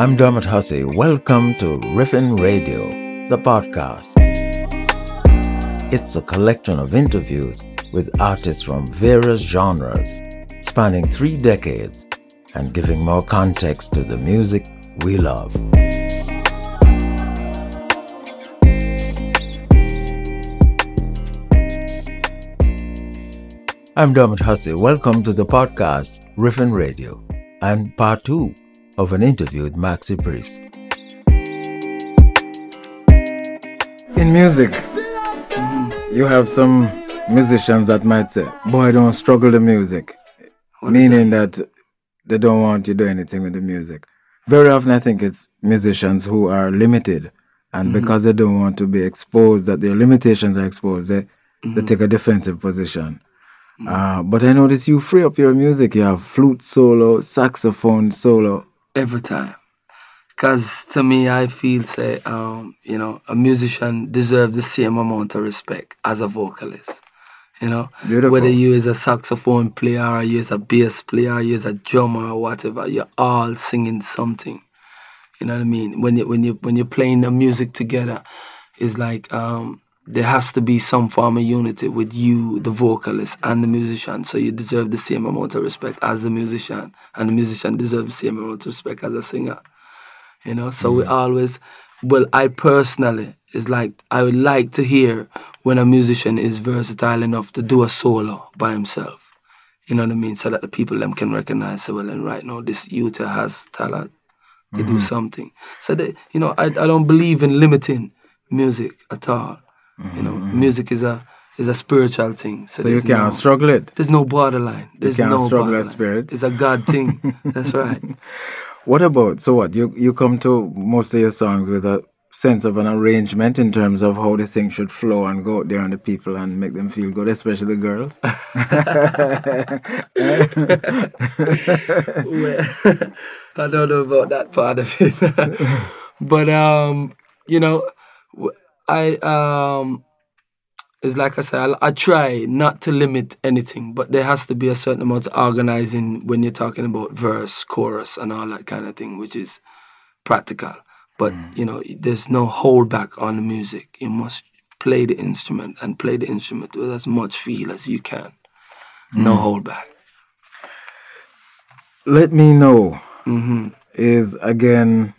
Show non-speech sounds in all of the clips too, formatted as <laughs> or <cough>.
I'm Dermot Hussey. Welcome to Riffin Radio, the podcast. It's a collection of interviews with artists from various genres, spanning three decades, and giving more context to the music we love. I'm Dermot Hussey. Welcome to the podcast Riffin Radio and part two of an interview with Maxi Priest. In music, you have some musicians that might say, Boy, don't struggle the music. What is meaning that? they don't want you to do anything with the music. Very often, I think it's musicians who are limited, and mm-hmm. because they don't want to be exposed, that their limitations are exposed, they, they mm-hmm. take a defensive position. Mm-hmm. Uh, but I notice you free up your music. You have flute solo, saxophone solo. Every time. Cause to me, I feel say, um, you know, a musician deserves the same amount of respect as a vocalist. You know, Beautiful. whether you is a saxophone player or you is a bass player, or you is a drummer or whatever, you're all singing something. You know what I mean? When you when you when you're playing the music together, it's like um, there has to be some form of unity with you, the vocalist, and the musician. So you deserve the same amount of respect as the musician, and the musician deserves the same amount of respect as a singer. You know, so we mm. always, well, I personally is like I would like to hear when a musician is versatile enough to do a solo by himself. You know what I mean? So that the people them can recognize, say, well, and right now this youth has talent to do mm-hmm. something. So that you know, I I don't believe in limiting music at all. You know, music is a is a spiritual thing. So, So you can't no, struggle it. There's no borderline. There's can't no struggle borderline. spirit. It's a God thing. <laughs> That's right. What about so what you you come to most of your songs with a sense of an arrangement in terms of how the thing should flow and go out there on the people and make them feel good, especially the girls. <laughs> <laughs> well, I don't know about that part of it, but um, you know, I um, it's like I said, I, I try not to limit anything, but there has to be a certain amount of organizing when you're talking about verse, chorus, and all that kind of thing, which is practical. But you know, there's no holdback on the music. You must play the instrument and play the instrument with as much feel as you can. No holdback. Let me know hmm is again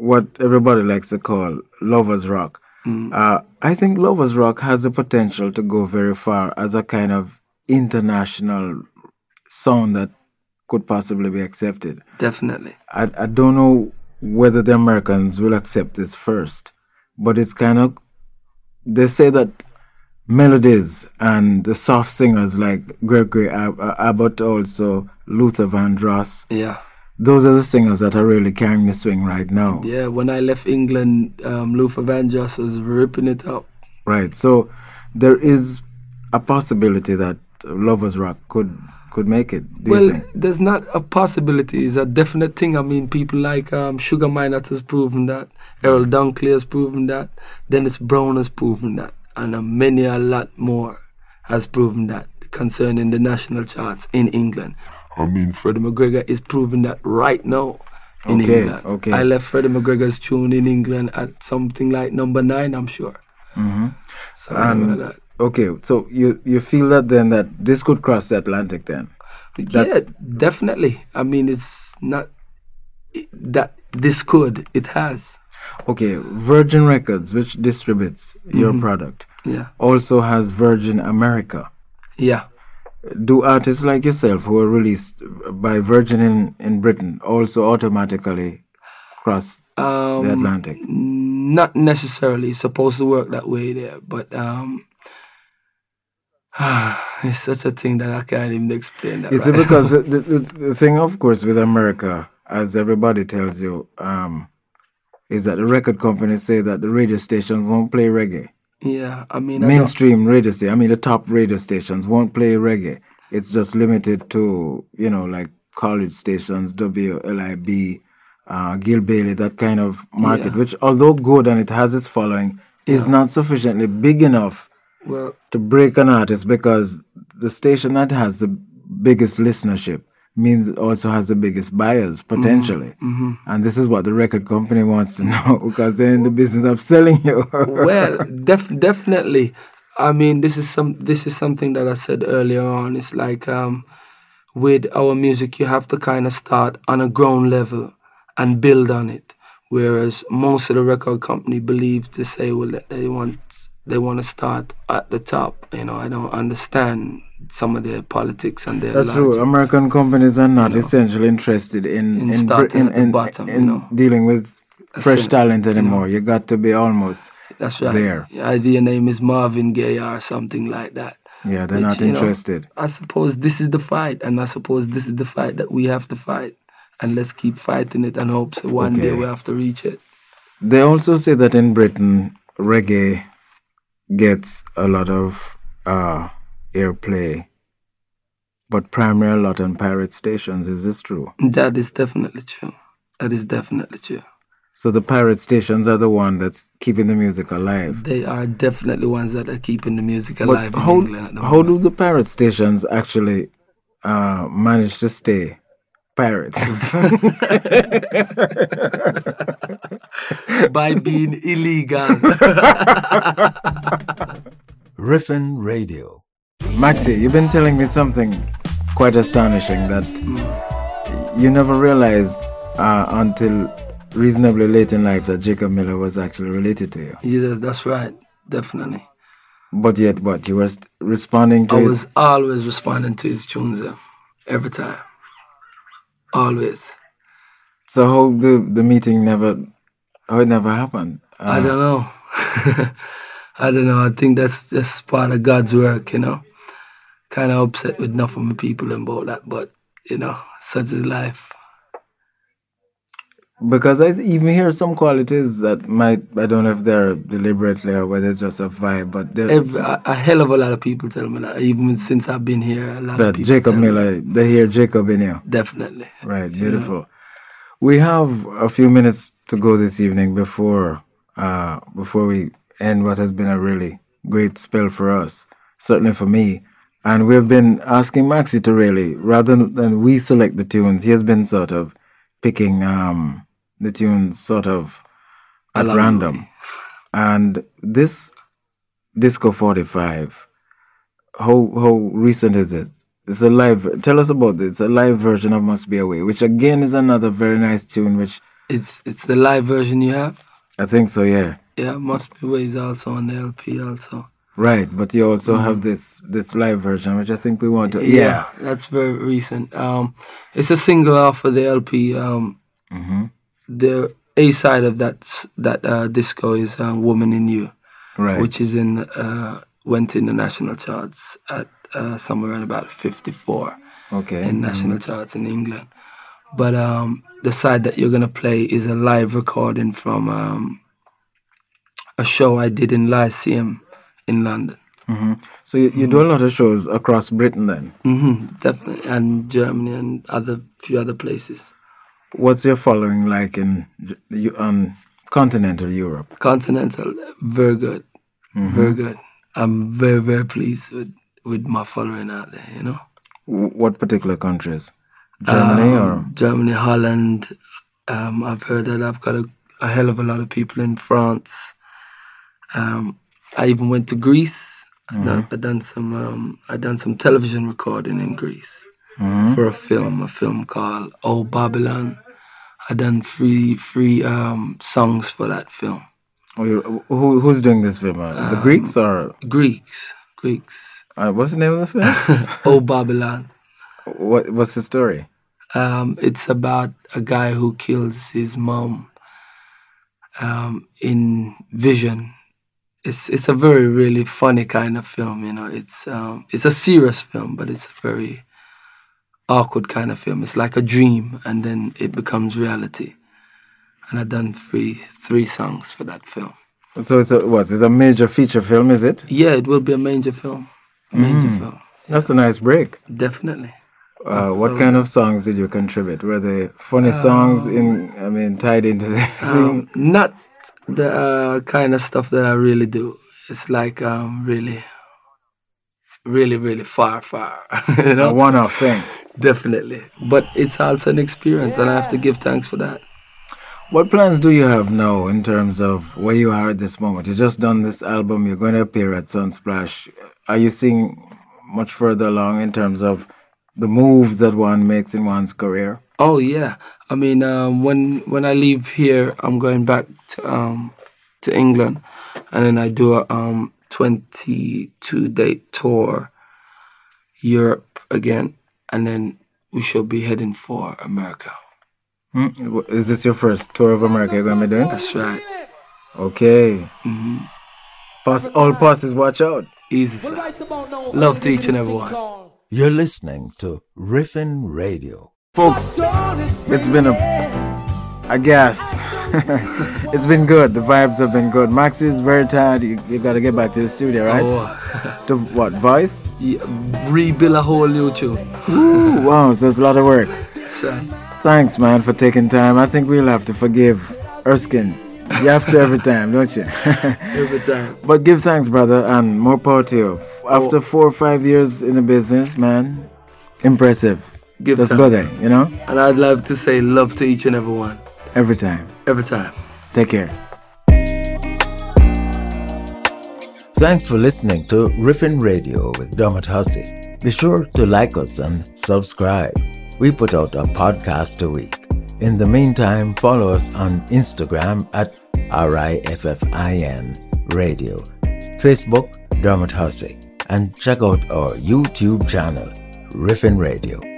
what everybody likes to call lovers rock. Mm. Uh, I think lovers rock has the potential to go very far as a kind of international sound that could possibly be accepted. Definitely. I, I don't know whether the Americans will accept this first, but it's kind of they say that melodies and the soft singers like Gregory Ab- Abbott, also Luther Vandross, Yeah. Those are the singers that are really carrying the swing right now. Yeah. When I left England, um, Luther Vandross was ripping it up. Right. So there is a possibility that Lovers Rock could could make it. Do you well, think? there's not a possibility. It's a definite thing. I mean, people like um, Sugar Minott has proven that. Errol Dunkley has proven that. Dennis Brown has proven that. And uh, many a lot more has proven that concerning the national charts in England. I mean, Freddie McGregor is proving that right now in Okay, England. okay. I left Freddie McGregor's tune in England at something like number nine, I'm sure. hmm So And- like that. Okay. So you you feel that then that this could cross the Atlantic then? Yeah, That's- definitely. I mean, it's not it- that this could. It has. Okay. Virgin Records, which distributes your product, Yeah. also has Virgin America. Yeah. Do artists like yourself who are released by Virgin in, in Britain also automatically cross Um, the Atlantic? Not necessarily supposed to work that way there, but um, <sighs> it's such a thing that I can't even explain that. You see, right because the, the, the thing, of course, with America, as everybody tells you, um, is that the record companies say that the radio stations won't play reggae. Yeah, I mean, I Mainstream radio stations, I mean, the top radio stations won't play reggae. It's just limited to, you know, like college stations, WLIB, uh, Gil Bailey, that kind of market, Yeah. which, although good and it has its following, is not sufficiently big enough well, to break an artist because the station that has the biggest listenership means it also has the biggest buyers potentially. hmm And this is what the record company wants to <laughs> know because they're in the business of selling you. <laughs> well, def- definitely. I mean, this is some. This is something that I said earlier on. It's like um, with our music, you have to kind of start on a ground level and build on it. Whereas most of the record company believes to say, well, they want they want to start at the top. You know, I don't understand some of their politics and their. That's true. American companies are not You know. essentially interested in In in, starting in, at the in, bottom, you know. dealing with fresh talent anymore. You got to be almost That's right. there. Yeah, their name is Marvin Gaye or something like that. yeah. They're Which, not you know, interested. I suppose this is the fight, and I suppose this is the fight that we have to fight. And let's keep fighting it and hope so one day we have to reach it. They also say that in Britain, reggae gets a lot of uh, airplay, but primarily a lot on pirate stations. Is this true? That is definitely true. That is definitely true. So the pirate stations are the one that's keeping the music alive. They are definitely ones that are keeping the music But alive in how, England at the how do the pirate stations actually uh, manage to stay pirates? <laughs> By being illegal. <laughs> <laughs> Riffin Radio. Maxi, you've been telling me something quite astonishing that Mm. you never realized uh, until reasonably late in life that Jacob Miller was actually related to you. yeah, that's right. Definitely. But yet, what? You were st- responding to I his. was always responding to his tunes uh, every time. Always. So, how the, the meeting never. How it never happened? I Uh, don't know. <laughs> I don't know. I think that's just part of God's work, you know. Kind of upset with enough of my people about that, but you know, such is life. Because I even hear some qualities that might. I don't know if they're deliberately or whether it's just a vibe, but there. A, a hell of a lot of people tell me that. Even since I've been here, a lot of people Jacob tell me. Miller, they hear Jacob in you. Definitely. Right, beautiful. We have a few minutes to go this evening before uh, before we end what has been a really great spell for us, certainly for me. And we've been asking Maxi to really, rather than we select the tunes, he has been sort of picking um, the tunes sort of at random. And this Disco 45, how how recent is it? It's a live. Tell us about this. It's a live version of "Must Be Away," which again is another very nice tune. Which It's it's the live version you have. I think so. Yeah, Yeah, must be ways also on the LP also. right. But you also have this this live version, which I think we want to. Yeah. that's very recent. Um, it's a single off of the LP. Um, hmm the A side of that that uh, disco is uh, "Woman in You," Right. which is in uh, went in the national charts at uh, somewhere around about 54 okay. in national charts in England. But um, the side that you're gonna play is a live recording from um, a show I did in Lyceum in London. hmm So you, you do a lot of shows across Britain, then. hmm definitely, and Germany and other few other places. What's your following like in you on continental Europe? Continental, very good, Mm-hmm. very good. I'm very very pleased with with my following out there. You know, W- What particular countries? Germany or Um, Germany, Holland. Um, I've heard that I've got a, a hell of a lot of people in France. Um, I even went to Greece. I done, I done some um, I done some television recording in Greece Mhm. for a film, a film called Old Babylon. I done three three um, songs for that film. Oh, who, who's doing this film? Uh, the Um, Greeks or Greeks, Greeks. uh, what's the name of the film? <laughs> Old Babylon. what What's the story? Um, it's about a guy who kills his mom um, in vision. It's it's a very really funny kind of film. You know, it's um, it's a serious film, but it's a very awkward kind of film. It's like a dream, and then it becomes reality. And I've done three three songs for that film. So it's a what? It's a major feature film, is it? Yeah, it will be a major film. A major film, That's a nice break. definitely. Uh, what kind of songs did you contribute? Were they funny songs in? I mean, tied into the? Um, not the uh, kind of stuff that I really do. It's like um, really, really, really far, far. <laughs> you a know, one-off thing. definitely. But it's also an experience, and I have to give thanks for that. What plans do you have now in terms of where you are at this moment? You just done this album. You're going to appear at Sunsplash. Are you seeing much further along in terms of the moves that one makes in one's career? Oh yeah. I mean, um, when when I leave here, I'm going back to um, to England, and then I do a um, 22 day tour, Europe again, and then we shall be heading for America. Hmm? Is this your first tour of America you're going to be doing? That's right. Okay. hmm Pass, all passes, watch out. Easy. Sir. Love to each and every one. You're listening to Riffin Radio. Folks, it's been a, I guess, <laughs> it's been good. The vibes have been good. Maxi is very tired. You, you got to get back to the studio, right? Oh, <laughs> To what, voice? yeah, rebuild a whole YouTube. Ooh, <laughs> wow, so it's a lot of work. That's right. Uh, thanks, man, for taking time. I think we'll have to forgive Erskine. You have to every time, don't you? Every time. but give thanks, brother, and more power to you. Oh. After four or five years in the business, man, impressive. Give That's thanks. good, eh? You know? And I'd love to say love to each and every one. Every time. Every time. Take care. Thanks for listening to Riffin Radio with Dermot Hussey. Be sure to like us and subscribe. We put out a podcast a week. In the meantime, follow us on Instagram at RIFFIN Radio, Facebook Dermot Hussey, and check out our YouTube channel, Riffin Radio.